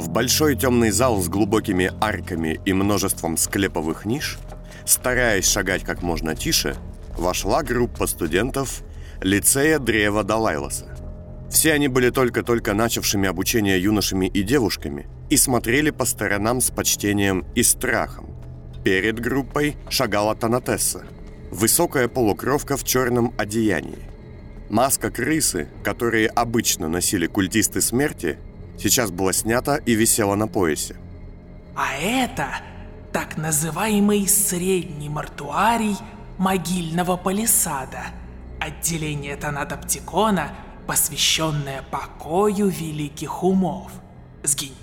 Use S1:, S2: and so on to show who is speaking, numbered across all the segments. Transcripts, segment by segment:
S1: В большой темный зал с глубокими арками и множеством склеповых ниш, стараясь шагать как можно тише, вошла группа студентов лицея Древа Далайласа. Все они были только-только начавшими обучение юношами и девушками и смотрели по сторонам с почтением и страхом. Перед группой шагала Танатесса, высокая полукровка в черном одеянии. Маска крысы, которые обычно носили культисты смерти, сейчас была снята и висела на поясе.
S2: А это так называемый средний мартуарий могильного палисада, отделение Танатоптикона, посвященное покою великих умов. Сгинь.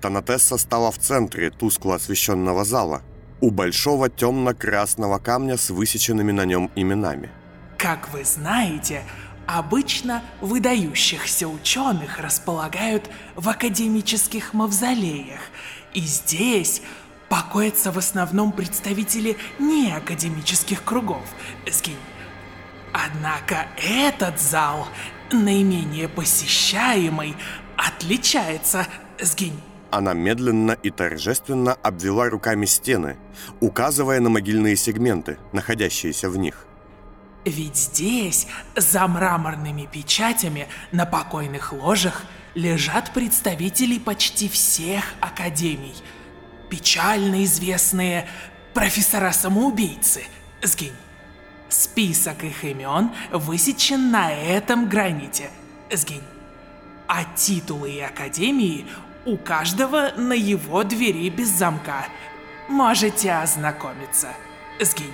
S1: Танатесса стала в центре тускло освещенного зала, у большого темно-красного камня с высеченными на нем именами.
S2: Как вы знаете, обычно выдающихся ученых располагают в академических мавзолеях, и здесь покоятся в основном представители неакадемических кругов. Сгинь. Однако этот зал, наименее посещаемый, отличается. Сгинь.
S1: Она медленно и торжественно обвела руками стены, указывая на могильные сегменты, находящиеся в них.
S2: Ведь здесь, за мраморными печатями, на покойных ложах, лежат представители почти всех академий – печально известные профессора-самоубийцы. Сгинь. Список их имен высечен на этом граните. Сгинь. А титулы и академии у каждого на его двери без замка. Можете ознакомиться. Сгинь.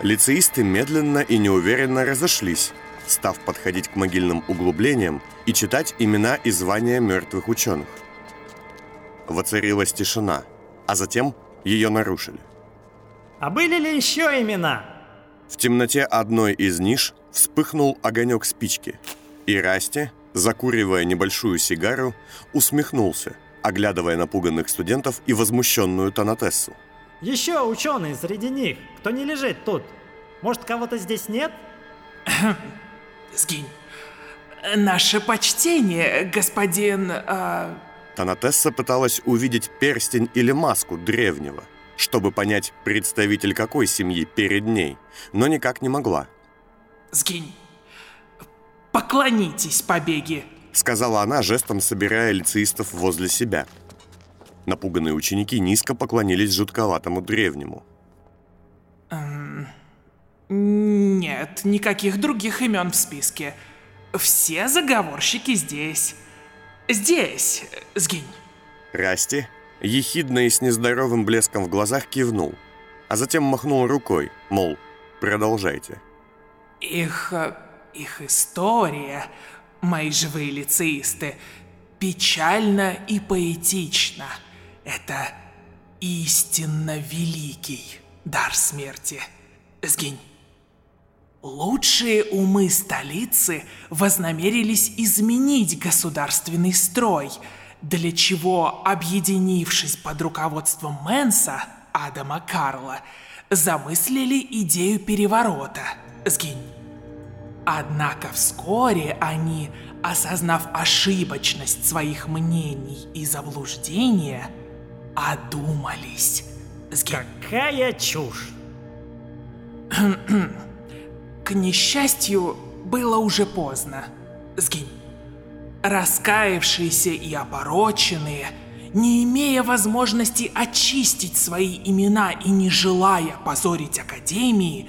S1: Лицеисты медленно и неуверенно разошлись, став подходить к могильным углублениям и читать имена и звания мертвых ученых. Воцарилась тишина, а затем ее нарушили.
S3: А были ли еще имена?
S1: В темноте одной из ниш вспыхнул огонек спички, и Расти, закуривая небольшую сигару, усмехнулся, оглядывая напуганных студентов и возмущенную Танатессу.
S3: Еще ученые среди них, кто не лежит тут. Может, кого-то здесь нет?
S2: Сгинь. Наше почтение, господин... Э...
S1: Танатесса пыталась увидеть перстень или маску древнего, чтобы понять, представитель какой семьи перед ней, но никак не могла.
S2: «Сгинь! Поклонитесь, побеги!»
S1: сказала она, жестом собирая лицеистов возле себя. Напуганные ученики низко поклонились жутковатому древнему.
S2: Эм, нет, никаких других имен в списке. Все заговорщики здесь. Здесь, сгинь.
S1: Расти, ехидно и с нездоровым блеском в глазах кивнул, а затем махнул рукой, мол, продолжайте.
S2: Их... Э, их история, мои живые лицеисты, печальна и поэтична. Это истинно великий дар смерти. Сгинь. Лучшие умы столицы вознамерились изменить государственный строй, для чего, объединившись под руководством Мэнса, Адама Карла, замыслили идею переворота. Сгинь. Однако вскоре они, осознав ошибочность своих мнений и заблуждения, одумались.
S3: Сгинь. Какая чушь!
S2: К несчастью, было уже поздно. Сгинь. Раскаявшиеся и опороченные, не имея возможности очистить свои имена и не желая позорить Академии,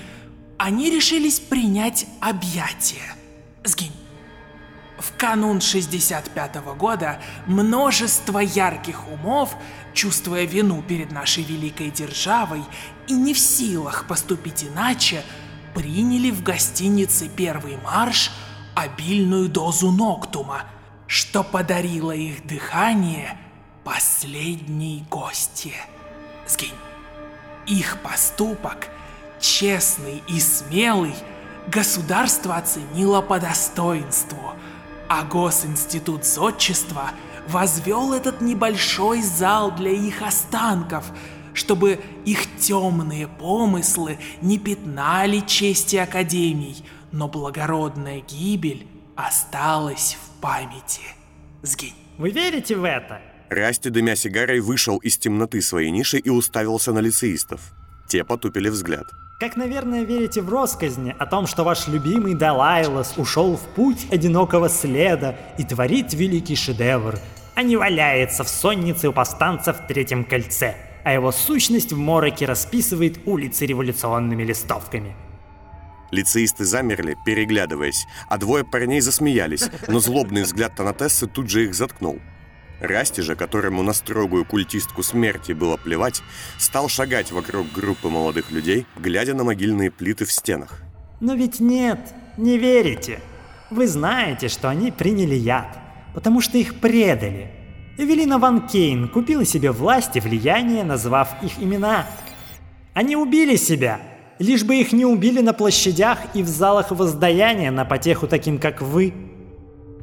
S2: они решились принять объятия. Сгинь. В канун 65 -го года множество ярких умов, чувствуя вину перед нашей великой державой и не в силах поступить иначе, приняли в гостинице «Первый марш» обильную дозу ноктума, что подарило их дыхание последней гости. Сгинь. Их поступок, честный и смелый, государство оценило по достоинству, а Госинститут зодчества возвел этот небольшой зал для их останков – чтобы их темные помыслы не пятнали чести Академий, но благородная гибель осталась в памяти. Сгинь.
S3: Вы верите в это?
S1: Расти, дымя сигарой, вышел из темноты своей ниши и уставился на лицеистов. Те потупили взгляд.
S3: Как, наверное, верите в росказни о том, что ваш любимый Далайлас ушел в путь одинокого следа и творит великий шедевр, а не валяется в соннице у повстанца в третьем кольце, а его сущность в мороке расписывает улицы революционными листовками.
S1: Лицеисты замерли, переглядываясь, а двое парней засмеялись, но злобный взгляд Танатессы тут же их заткнул. Расти же, которому на строгую культистку смерти было плевать, стал шагать вокруг группы молодых людей, глядя на могильные плиты в стенах.
S3: Но ведь нет, не верите. Вы знаете, что они приняли яд, потому что их предали. Эвелина Ван Кейн купила себе власть и влияние, назвав их имена. Они убили себя, лишь бы их не убили на площадях и в залах воздаяния на потеху таким, как вы.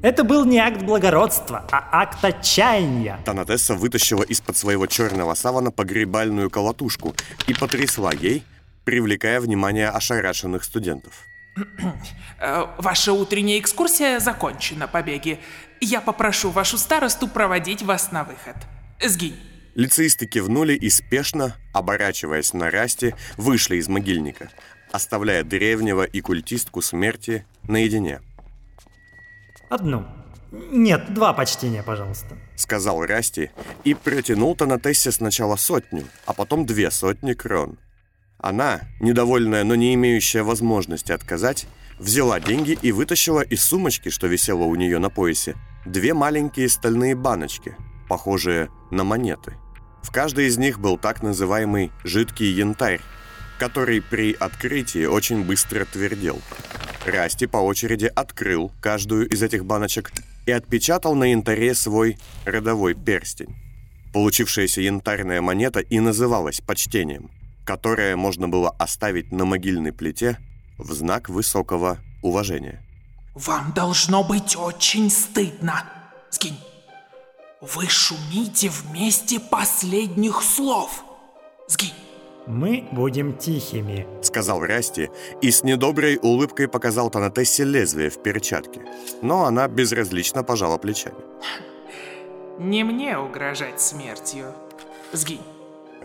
S3: Это был не акт благородства, а акт отчаяния.
S1: Танатесса вытащила из-под своего черного савана погребальную колотушку и потрясла ей, привлекая внимание ошарашенных студентов.
S2: Э, ваша утренняя экскурсия закончена, побеги. Я попрошу вашу старосту проводить вас на выход. Сгинь.
S1: Лицеисты кивнули и спешно, оборачиваясь на расте, вышли из могильника, оставляя древнего и культистку смерти наедине.
S3: Одну. Нет, два почтения, пожалуйста.
S1: Сказал Расти и протянул Танатессе сначала сотню, а потом две сотни крон. Она, недовольная, но не имеющая возможности отказать, взяла деньги и вытащила из сумочки, что висела у нее на поясе, две маленькие стальные баночки, похожие на монеты. В каждой из них был так называемый «жидкий янтарь», который при открытии очень быстро твердел. Расти по очереди открыл каждую из этих баночек и отпечатал на янтаре свой родовой перстень. Получившаяся янтарная монета и называлась почтением, которое можно было оставить на могильной плите в знак высокого уважения.
S2: Вам должно быть очень стыдно. Скинь. Вы шумите вместе последних слов. Сгинь.
S3: Мы будем тихими,
S1: сказал Расти и с недоброй улыбкой показал Танатессе лезвие в перчатке. Но она безразлично пожала плечами.
S2: Не мне угрожать смертью. Сгинь.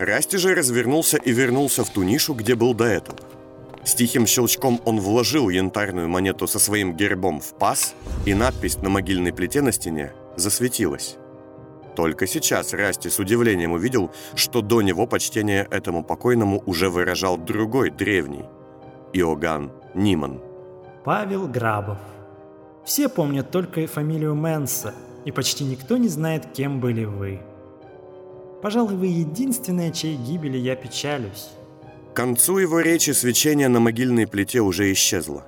S1: Расти же развернулся и вернулся в ту нишу, где был до этого. С тихим щелчком он вложил янтарную монету со своим гербом в паз, и надпись на могильной плите на стене засветилась. Только сейчас Расти с удивлением увидел, что до него почтение этому покойному уже выражал другой древний – Иоганн Ниман.
S3: Павел Грабов. Все помнят только фамилию Мэнса, и почти никто не знает, кем были вы. Пожалуй, вы единственная, чьей гибели я печалюсь.
S1: К концу его речи свечение на могильной плите уже исчезло.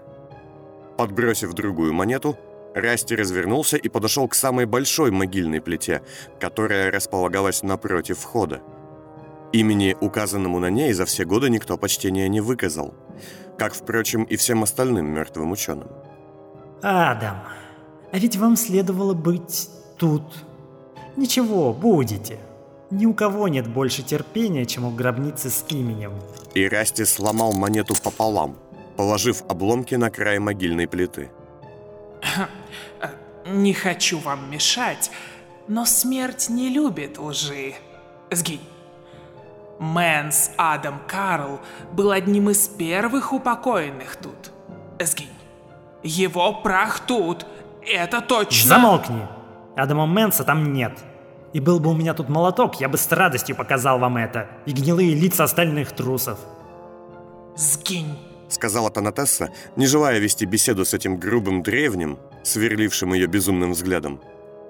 S1: Подбросив другую монету, Расти развернулся и подошел к самой большой могильной плите, которая располагалась напротив входа. Имени, указанному на ней, за все годы никто почтения не выказал, как, впрочем, и всем остальным мертвым ученым.
S3: «Адам, а ведь вам следовало быть тут. Ничего, будете. Ни у кого нет больше терпения, чем у гробницы с именем».
S1: И Расти сломал монету пополам, положив обломки на край могильной плиты.
S2: Не хочу вам мешать, но смерть не любит лжи. Сгинь. Мэнс Адам Карл был одним из первых упокоенных тут. Сгинь. Его прах тут. Это точно.
S3: Замолкни. Адама Мэнса там нет. И был бы у меня тут молоток, я бы с радостью показал вам это. И гнилые лица остальных трусов.
S2: Сгинь
S1: сказала Танатесса, не желая вести беседу с этим грубым древним, сверлившим ее безумным взглядом,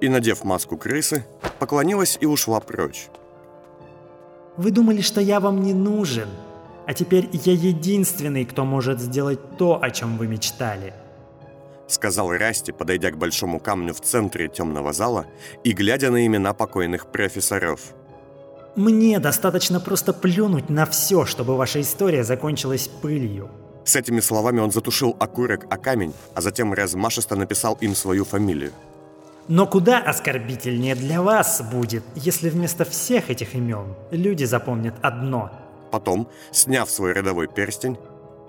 S1: и, надев маску крысы, поклонилась и ушла прочь.
S3: «Вы думали, что я вам не нужен, а теперь я единственный, кто может сделать то, о чем вы мечтали»,
S1: сказал Расти, подойдя к большому камню в центре темного зала и глядя на имена покойных профессоров.
S3: «Мне достаточно просто плюнуть на все, чтобы ваша история закончилась пылью.
S1: С этими словами он затушил окурок о камень, а затем размашисто написал им свою фамилию.
S3: Но куда оскорбительнее для вас будет, если вместо всех этих имен люди запомнят одно.
S1: Потом, сняв свой родовой перстень,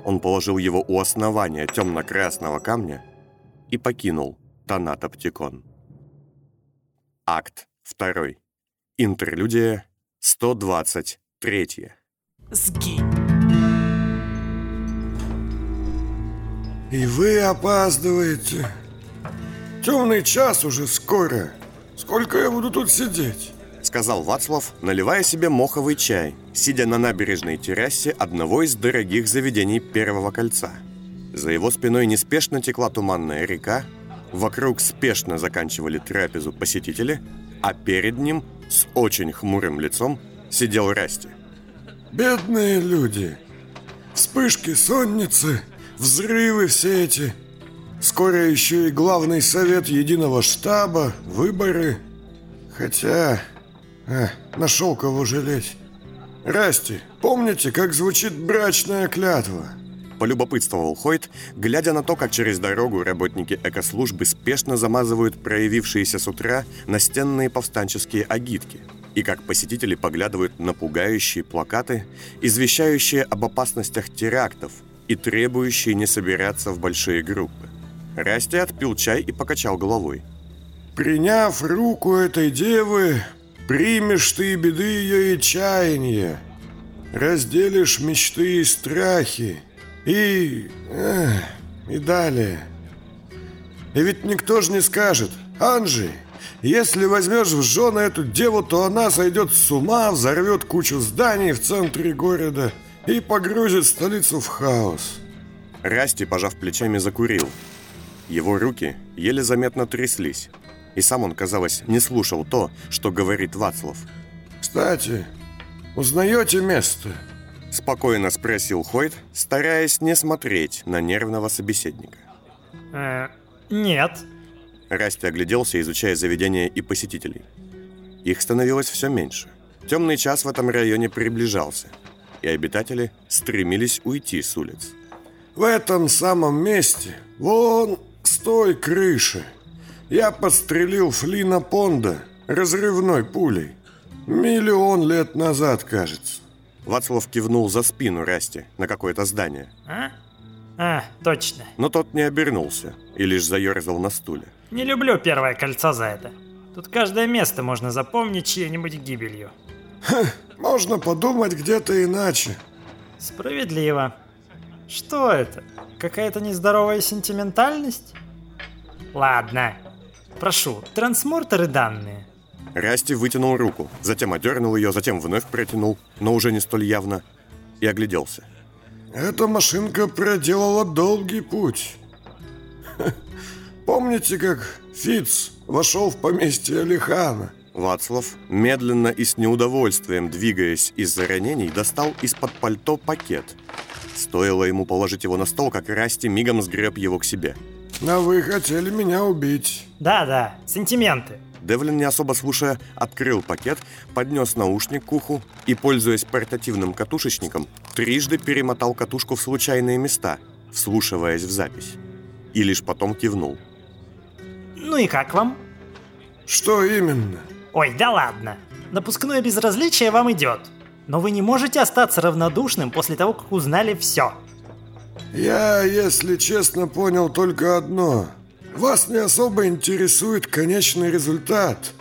S1: он положил его у основания темно-красного камня и покинул Танатоптикон. Акт второй. Интерлюдия 123.
S2: Сгинь.
S4: И вы опаздываете. Темный час уже скоро. Сколько я буду тут сидеть?
S1: Сказал Вацлав, наливая себе моховый чай, сидя на набережной террасе одного из дорогих заведений Первого кольца. За его спиной неспешно текла туманная река, вокруг спешно заканчивали трапезу посетители, а перед ним, с очень хмурым лицом, сидел Расти.
S4: Бедные люди. Вспышки сонницы, взрывы все эти. Скоро еще и главный совет единого штаба, выборы. Хотя... А, нашел кого жалеть. Расти, помните, как звучит брачная клятва?
S1: Полюбопытствовал Хойт, глядя на то, как через дорогу работники экослужбы спешно замазывают проявившиеся с утра настенные повстанческие агитки, и как посетители поглядывают на пугающие плакаты, извещающие об опасностях терактов и требующие не собираться в большие группы. Расти отпил чай и покачал головой.
S4: «Приняв руку этой девы, примешь ты беды ее и чаяния, разделишь мечты и страхи, и... Эх, и далее. И ведь никто же не скажет, Анжи, если возьмешь в жены эту деву, то она сойдет с ума, взорвет кучу зданий в центре города и погрузит столицу в хаос.
S1: Расти, пожав плечами, закурил. Его руки еле заметно тряслись, и сам он, казалось, не слушал то, что говорит Вацлав.
S4: Кстати, узнаете место?
S1: Спокойно спросил Хойт, стараясь не смотреть на нервного собеседника.
S3: Э, нет.
S1: Расти огляделся, изучая заведения и посетителей. Их становилось все меньше. Темный час в этом районе приближался, и обитатели стремились уйти с улиц.
S4: В этом самом месте, вон с той крыши, я подстрелил Флина Понда разрывной пулей. Миллион лет назад, кажется.
S1: Вацлав кивнул за спину Расти на какое-то здание.
S3: А? А, точно.
S1: Но тот не обернулся и лишь заерзал на стуле.
S3: Не люблю первое кольцо за это. Тут каждое место можно запомнить чьей-нибудь гибелью.
S4: Можно подумать где-то иначе.
S3: Справедливо. Что это? Какая-то нездоровая сентиментальность? Ладно. Прошу, трансмортеры данные.
S1: Расти вытянул руку, затем одернул ее, затем вновь протянул, но уже не столь явно, и огляделся.
S4: Эта машинка проделала долгий путь. Помните, как Фиц вошел в поместье Алихана?
S1: Вацлав, медленно и с неудовольствием двигаясь из-за ранений, достал из-под пальто пакет. Стоило ему положить его на стол, как Расти мигом сгреб его к себе.
S4: А вы хотели меня убить.
S3: Да-да, сентименты.
S1: Девлин, не особо слушая, открыл пакет, поднес наушник к уху и, пользуясь портативным катушечником, трижды перемотал катушку в случайные места, вслушиваясь в запись. И лишь потом кивнул.
S3: Ну и как вам?
S4: Что именно?
S3: Ой, да ладно. Напускное безразличие вам идет. Но вы не можете остаться равнодушным после того, как узнали все.
S4: Я, если честно, понял только одно. Вас не особо интересует конечный результат.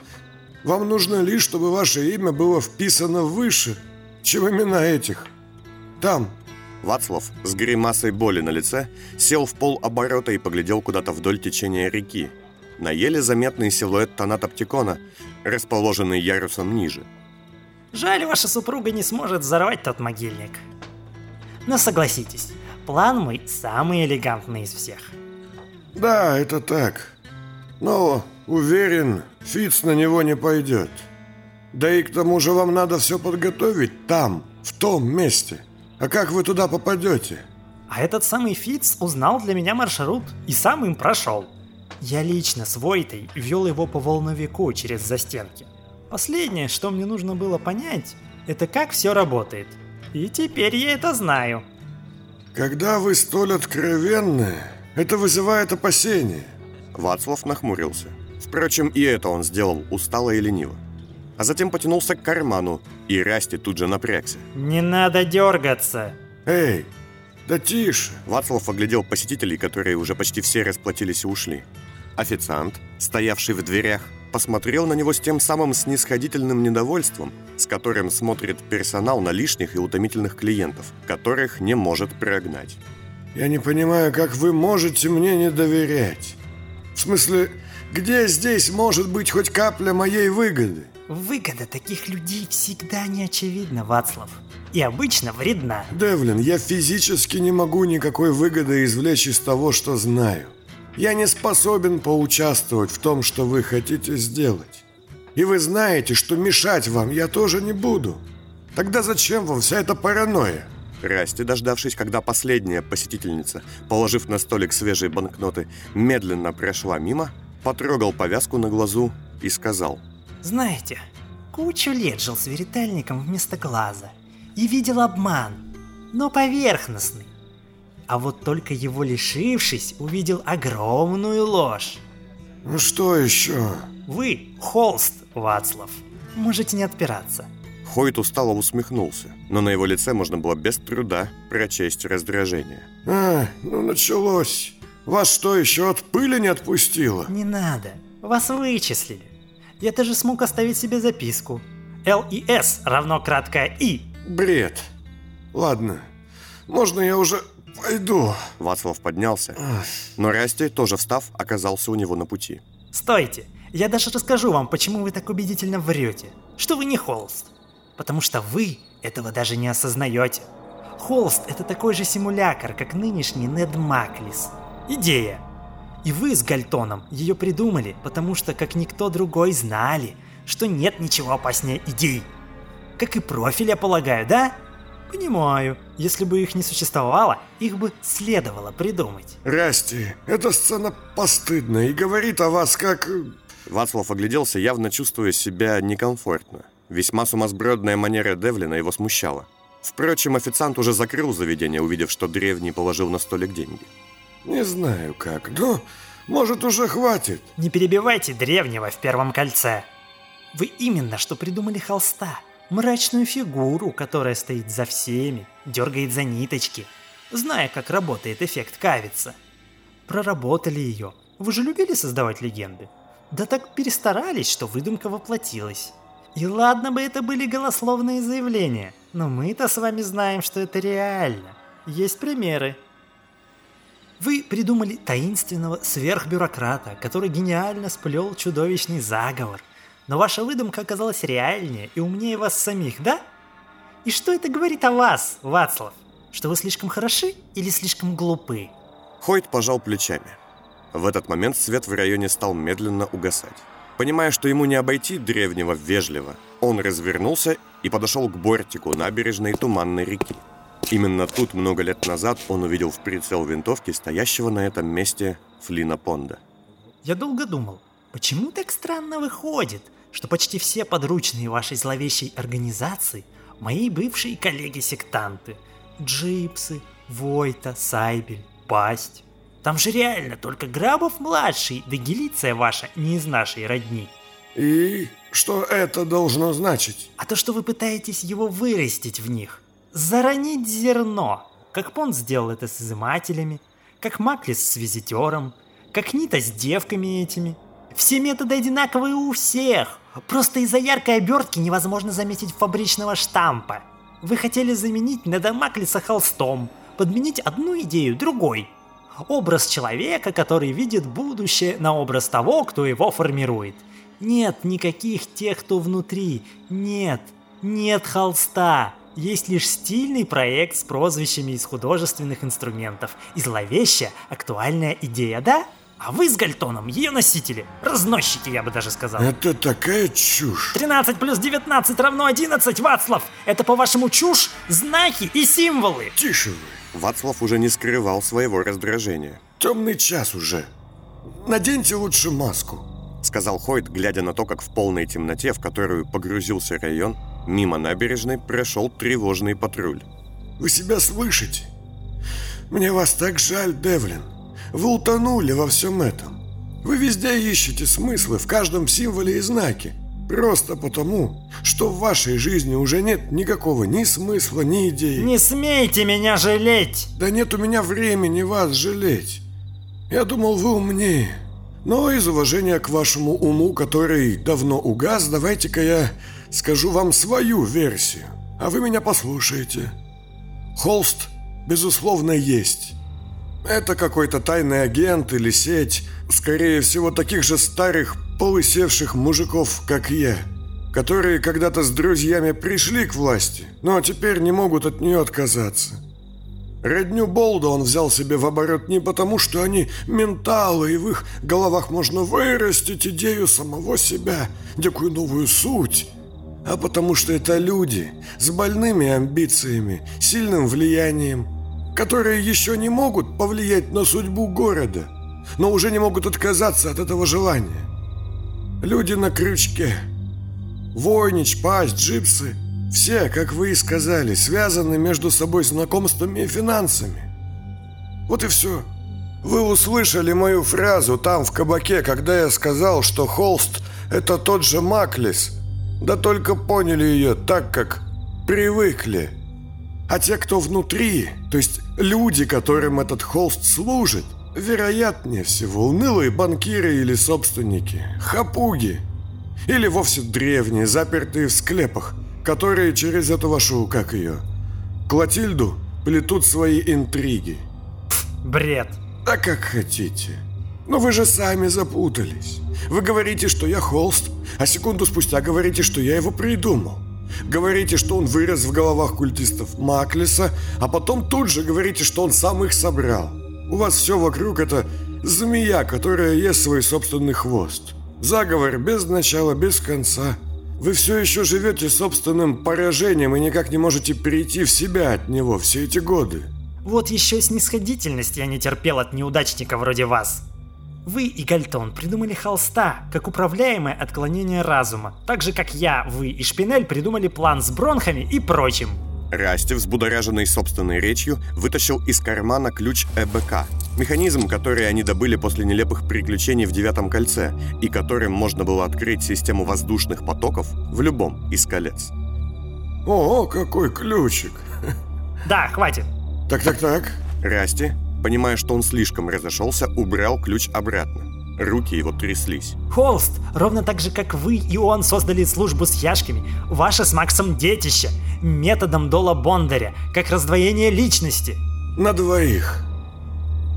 S4: Вам нужно лишь, чтобы ваше имя было вписано выше, чем имена этих. Там.
S1: Вацлав с гримасой боли на лице сел в пол оборота и поглядел куда-то вдоль течения реки, на еле заметный силуэт Танатоптикона, расположенный ярусом ниже.
S3: Жаль, ваша супруга не сможет взорвать тот могильник. Но согласитесь, план мой самый элегантный из всех.
S4: Да, это так. Но, уверен, Фиц на него не пойдет. Да и к тому же вам надо все подготовить там, в том месте. А как вы туда попадете?
S3: А этот самый Фиц узнал для меня маршрут и сам им прошел. Я лично с Войтой вел его по волновику через застенки. Последнее, что мне нужно было понять, это как все работает. И теперь я это знаю.
S4: Когда вы столь откровенны, это вызывает опасения.
S1: Вацлав нахмурился. Впрочем, и это он сделал устало и лениво. А затем потянулся к карману, и Расти тут же напрягся.
S3: Не надо дергаться.
S4: Эй, да тише.
S1: Вацлав оглядел посетителей, которые уже почти все расплатились и ушли. Официант, стоявший в дверях, посмотрел на него с тем самым снисходительным недовольством, с которым смотрит персонал на лишних и утомительных клиентов, которых не может прогнать.
S4: «Я не понимаю, как вы можете мне не доверять. В смысле, где здесь может быть хоть капля моей выгоды?»
S3: Выгода таких людей всегда не очевидна, Вацлав. И обычно вредна.
S4: Девлин, я физически не могу никакой выгоды извлечь из того, что знаю. Я не способен поучаствовать в том, что вы хотите сделать. И вы знаете, что мешать вам я тоже не буду. Тогда зачем вам вся эта паранойя?
S1: Расти, дождавшись, когда последняя посетительница, положив на столик свежие банкноты, медленно прошла мимо, потрогал повязку на глазу и сказал –
S3: знаете, кучу лет жил с веретальником вместо глаза и видел обман, но поверхностный. А вот только его лишившись, увидел огромную ложь.
S4: Ну что еще?
S3: Вы холст, Вацлав. Можете не отпираться.
S1: Хойт устало усмехнулся, но на его лице можно было без труда прочесть раздражение.
S4: А, ну началось. Вас что, еще от пыли не отпустило?
S3: Не надо. Вас вычислили. Я даже смог оставить себе записку. Л и С равно краткое И.
S4: Бред. Ладно, можно я уже пойду?
S1: Вацлав поднялся, но Расти, тоже встав, оказался у него на пути.
S3: Стойте, я даже расскажу вам, почему вы так убедительно врете, что вы не холст. Потому что вы этого даже не осознаете. Холст — это такой же симулятор, как нынешний Нед Маклис. Идея. И вы с Гальтоном ее придумали, потому что, как никто другой, знали, что нет ничего опаснее идей. Как и профиля, полагаю, да? Понимаю. Если бы их не существовало, их бы следовало придумать.
S4: Расти, эта сцена постыдная и говорит о вас как...
S1: Вацлав огляделся, явно чувствуя себя некомфортно. Весьма сумасбродная манера Девлина его смущала. Впрочем, официант уже закрыл заведение, увидев, что древний положил на столик деньги.
S4: Не знаю как, но может уже хватит.
S3: Не перебивайте древнего в первом кольце. Вы именно что придумали холста. Мрачную фигуру, которая стоит за всеми, дергает за ниточки, зная, как работает эффект кавица. Проработали ее. Вы же любили создавать легенды? Да так перестарались, что выдумка воплотилась. И ладно бы это были голословные заявления, но мы-то с вами знаем, что это реально. Есть примеры. Вы придумали таинственного сверхбюрократа, который гениально сплел чудовищный заговор. Но ваша выдумка оказалась реальнее и умнее вас самих, да? И что это говорит о вас, Вацлав? Что вы слишком хороши или слишком глупы?
S1: Хойт пожал плечами. В этот момент свет в районе стал медленно угасать. Понимая, что ему не обойти древнего вежливо, он развернулся и подошел к бортику набережной Туманной реки. Именно тут много лет назад он увидел в прицел винтовки стоящего на этом месте Флина Понда.
S3: Я долго думал, почему так странно выходит, что почти все подручные вашей зловещей организации мои бывшие коллеги-сектанты. Джипсы, Войта, Сайбель, Пасть. Там же реально только Грабов-младший, да Гелиция ваша не из нашей родни.
S4: И что это должно значить?
S3: А то, что вы пытаетесь его вырастить в них заронить зерно, как Понт сделал это с изымателями, как Маклис с визитером, как Нита с девками этими. Все методы одинаковые у всех. Просто из-за яркой обертки невозможно заметить фабричного штампа. Вы хотели заменить Неда Маклиса холстом, подменить одну идею другой. Образ человека, который видит будущее на образ того, кто его формирует. Нет никаких тех, кто внутри. Нет, нет холста. Есть лишь стильный проект с прозвищами из художественных инструментов и зловещая актуальная идея, да? А вы с Гальтоном ее носители, разносчики, я бы даже сказал.
S4: Это такая чушь.
S3: 13 плюс 19 равно 11, Вацлав. Это, по-вашему, чушь, знаки и символы.
S4: Тише вы.
S1: Вацлав уже не скрывал своего раздражения.
S4: Темный час уже. Наденьте лучше маску.
S1: Сказал Хойт, глядя на то, как в полной темноте, в которую погрузился район, Мимо набережной прошел тревожный патруль.
S4: «Вы себя слышите? Мне вас так жаль, Девлин. Вы утонули во всем этом. Вы везде ищете смыслы, в каждом символе и знаке. Просто потому, что в вашей жизни уже нет никакого ни смысла, ни идеи.
S3: Не смейте меня жалеть!
S4: Да нет у меня времени вас жалеть. Я думал, вы умнее. Но из уважения к вашему уму, который давно угас, давайте-ка я скажу вам свою версию, а вы меня послушаете. Холст, безусловно, есть. Это какой-то тайный агент или сеть, скорее всего, таких же старых, полысевших мужиков, как я, которые когда-то с друзьями пришли к власти, но теперь не могут от нее отказаться. Родню Болда он взял себе в оборот не потому, что они менталы, и в их головах можно вырастить идею самого себя, некую новую суть, а потому что это люди с больными амбициями, сильным влиянием, которые еще не могут повлиять на судьбу города, но уже не могут отказаться от этого желания. Люди на крючке. Войнич, пасть, джипсы – все, как вы и сказали, связаны между собой знакомствами и финансами. Вот и все. Вы услышали мою фразу там, в кабаке, когда я сказал, что холст – это тот же Маклис. Да только поняли ее так, как привыкли. А те, кто внутри, то есть люди, которым этот холст служит, вероятнее всего унылые банкиры или собственники, хапуги. Или вовсе древние, запертые в склепах – которые через эту вашу, как ее, Клотильду плетут свои интриги.
S3: Бред.
S4: Да как хотите. Но вы же сами запутались. Вы говорите, что я холст, а секунду спустя говорите, что я его придумал. Говорите, что он вырос в головах культистов Маклиса, а потом тут же говорите, что он сам их собрал. У вас все вокруг это змея, которая ест свой собственный хвост. Заговор без начала, без конца. Вы все еще живете собственным поражением и никак не можете перейти в себя от него все эти годы.
S3: Вот еще снисходительность я не терпел от неудачника вроде вас. Вы и Гальтон придумали холста, как управляемое отклонение разума, так же как я, вы и Шпинель придумали план с бронхами и прочим.
S1: Расти, взбудораженный собственной речью, вытащил из кармана ключ ЭБК. Механизм, который они добыли после нелепых приключений в Девятом кольце, и которым можно было открыть систему воздушных потоков в любом из колец.
S4: О, какой ключик!
S3: Да, хватит.
S4: Так-так-так.
S1: Расти, понимая, что он слишком разошелся, убрал ключ обратно. Руки его тряслись.
S3: Холст, ровно так же, как вы и он создали службу с яшками, ваше с Максом детище, методом Дола Бондаря, как раздвоение личности.
S4: На двоих.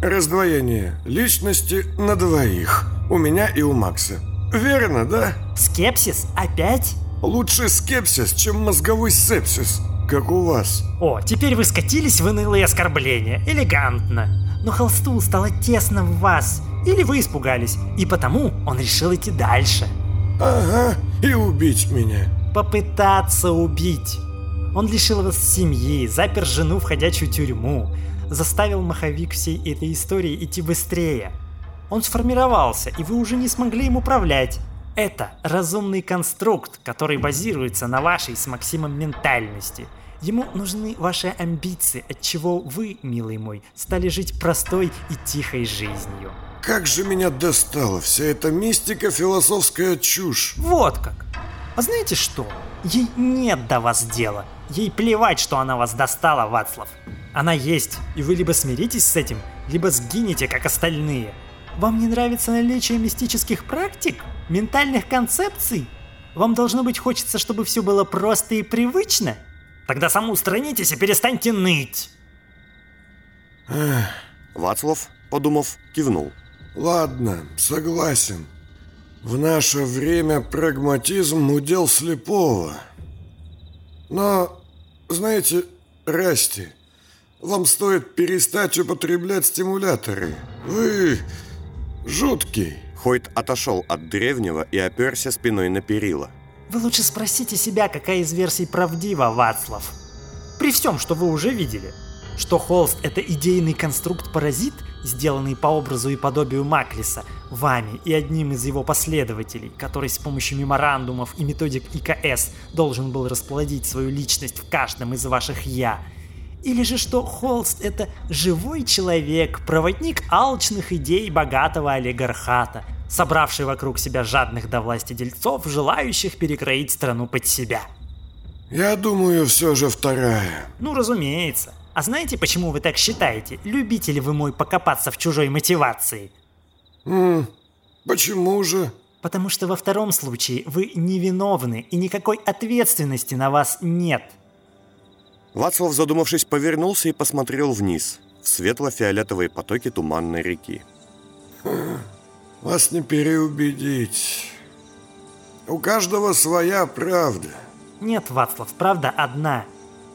S4: Раздвоение личности на двоих. У меня и у Макса. Верно, да?
S3: Скепсис? Опять?
S4: Лучше скепсис, чем мозговой сепсис, как у вас.
S3: О, теперь вы скатились в унылые оскорбления. Элегантно. Но холсту стало тесно в вас, или вы испугались, и потому он решил идти дальше.
S4: Ага, и убить меня.
S3: Попытаться убить. Он лишил вас семьи, запер жену в ходячую тюрьму, заставил маховик всей этой истории идти быстрее. Он сформировался, и вы уже не смогли им управлять. Это разумный конструкт, который базируется на вашей с Максимом ментальности. Ему нужны ваши амбиции, от чего вы, милый мой, стали жить простой и тихой жизнью.
S4: Как же меня достала вся эта мистика, философская чушь.
S3: Вот как. А знаете что? Ей нет до вас дела. Ей плевать, что она вас достала, Вацлав. Она есть, и вы либо смиритесь с этим, либо сгинете, как остальные. Вам не нравится наличие мистических практик? Ментальных концепций? Вам должно быть хочется, чтобы все было просто и привычно? Тогда самоустранитесь и перестаньте ныть.
S1: Вацлав, подумав, кивнул.
S4: Ладно, согласен. В наше время прагматизм удел слепого. Но, знаете, Расти, вам стоит перестать употреблять стимуляторы. Вы жуткий.
S1: Хойт отошел от древнего и оперся спиной на перила.
S3: Вы лучше спросите себя, какая из версий правдива, Вацлав. При всем, что вы уже видели. Что холст — это идейный конструкт-паразит, сделанный по образу и подобию Маклиса, вами и одним из его последователей, который с помощью меморандумов и методик ИКС должен был расплодить свою личность в каждом из ваших «я», или же что Холст — это живой человек, проводник алчных идей богатого олигархата, собравший вокруг себя жадных до власти дельцов, желающих перекроить страну под себя.
S4: Я думаю, все же вторая.
S3: Ну, разумеется. А знаете, почему вы так считаете? Любите ли вы мой покопаться в чужой мотивации?
S4: М Почему же?
S3: Потому что во втором случае вы невиновны и никакой ответственности на вас нет.
S1: Вацлав, задумавшись, повернулся и посмотрел вниз, в светло-фиолетовые потоки туманной реки.
S4: Вас не переубедить. У каждого своя правда.
S3: Нет, Вацлав, правда одна.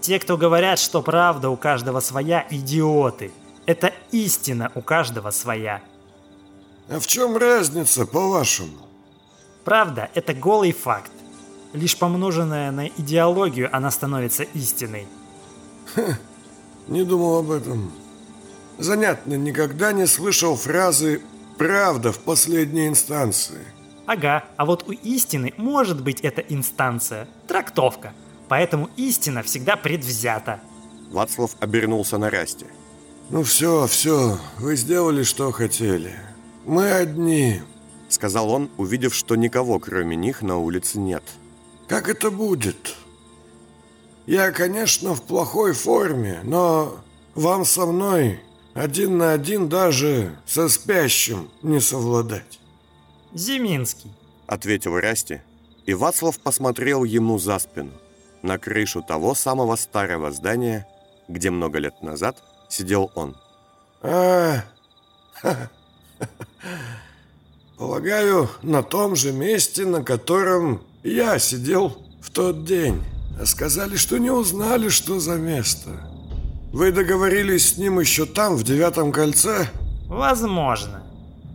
S3: Те, кто говорят, что правда у каждого своя, идиоты. Это истина у каждого своя.
S4: А в чем разница, по-вашему?
S3: Правда – это голый факт. Лишь помноженная на идеологию она становится истиной.
S4: Ха, не думал об этом. Занятно, никогда не слышал фразы «правда в последней инстанции».
S3: Ага, а вот у истины может быть эта инстанция, трактовка. Поэтому истина всегда предвзята.
S1: Вацлав обернулся на Расти.
S4: Ну все, все, вы сделали, что хотели. Мы одни.
S1: Сказал он, увидев, что никого, кроме них, на улице нет.
S4: Как это будет? Я, конечно, в плохой форме, но вам со мной один на один даже со спящим не совладать.
S3: Зиминский,
S1: ответил Расти, и Вацлав посмотрел ему за спину, на крышу того самого старого здания, где много лет назад сидел он.
S4: А, полагаю, на том же месте, на котором я сидел в тот день. А сказали, что не узнали, что за место. Вы договорились с ним еще там, в девятом кольце?
S3: Возможно.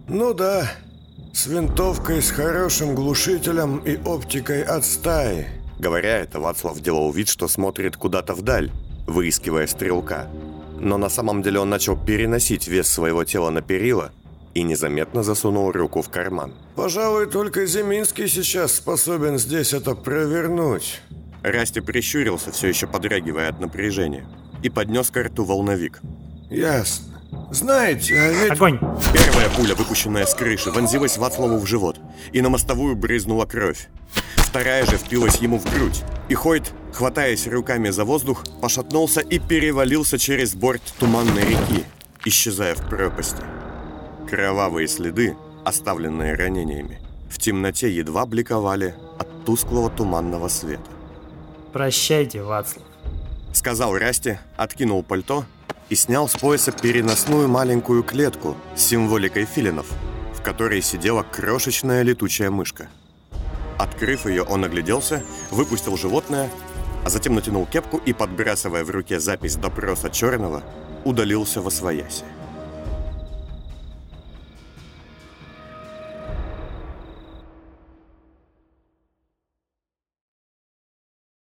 S4: Ну да, с винтовкой с хорошим глушителем и оптикой от стаи.
S1: Говоря это, Вацлав делал вид, что смотрит куда-то вдаль, выискивая стрелка. Но на самом деле он начал переносить вес своего тела на перила и незаметно засунул руку в карман.
S4: Пожалуй, только Зиминский сейчас способен здесь это провернуть.
S1: Расти прищурился, все еще подрагивая от напряжения, и поднес к рту волновик.
S4: Ясно. Знаете, а ведь...
S3: Огонь!
S1: Первая пуля, выпущенная с крыши, вонзилась Вацлаву в живот, и на мостовую брызнула кровь. Вторая же впилась ему в грудь, и Хойт, хватаясь руками за воздух, пошатнулся и перевалился через борт туманной реки, исчезая в пропасти. Кровавые следы, оставленные ранениями, в темноте едва бликовали от тусклого туманного света.
S3: Прощайте, Вацлав.
S1: Сказал Расти, откинул пальто и снял с пояса переносную маленькую клетку с символикой филинов, в которой сидела крошечная летучая мышка. Открыв ее, он огляделся, выпустил животное, а затем натянул кепку и, подбрасывая в руке запись допроса Черного, удалился во свояси.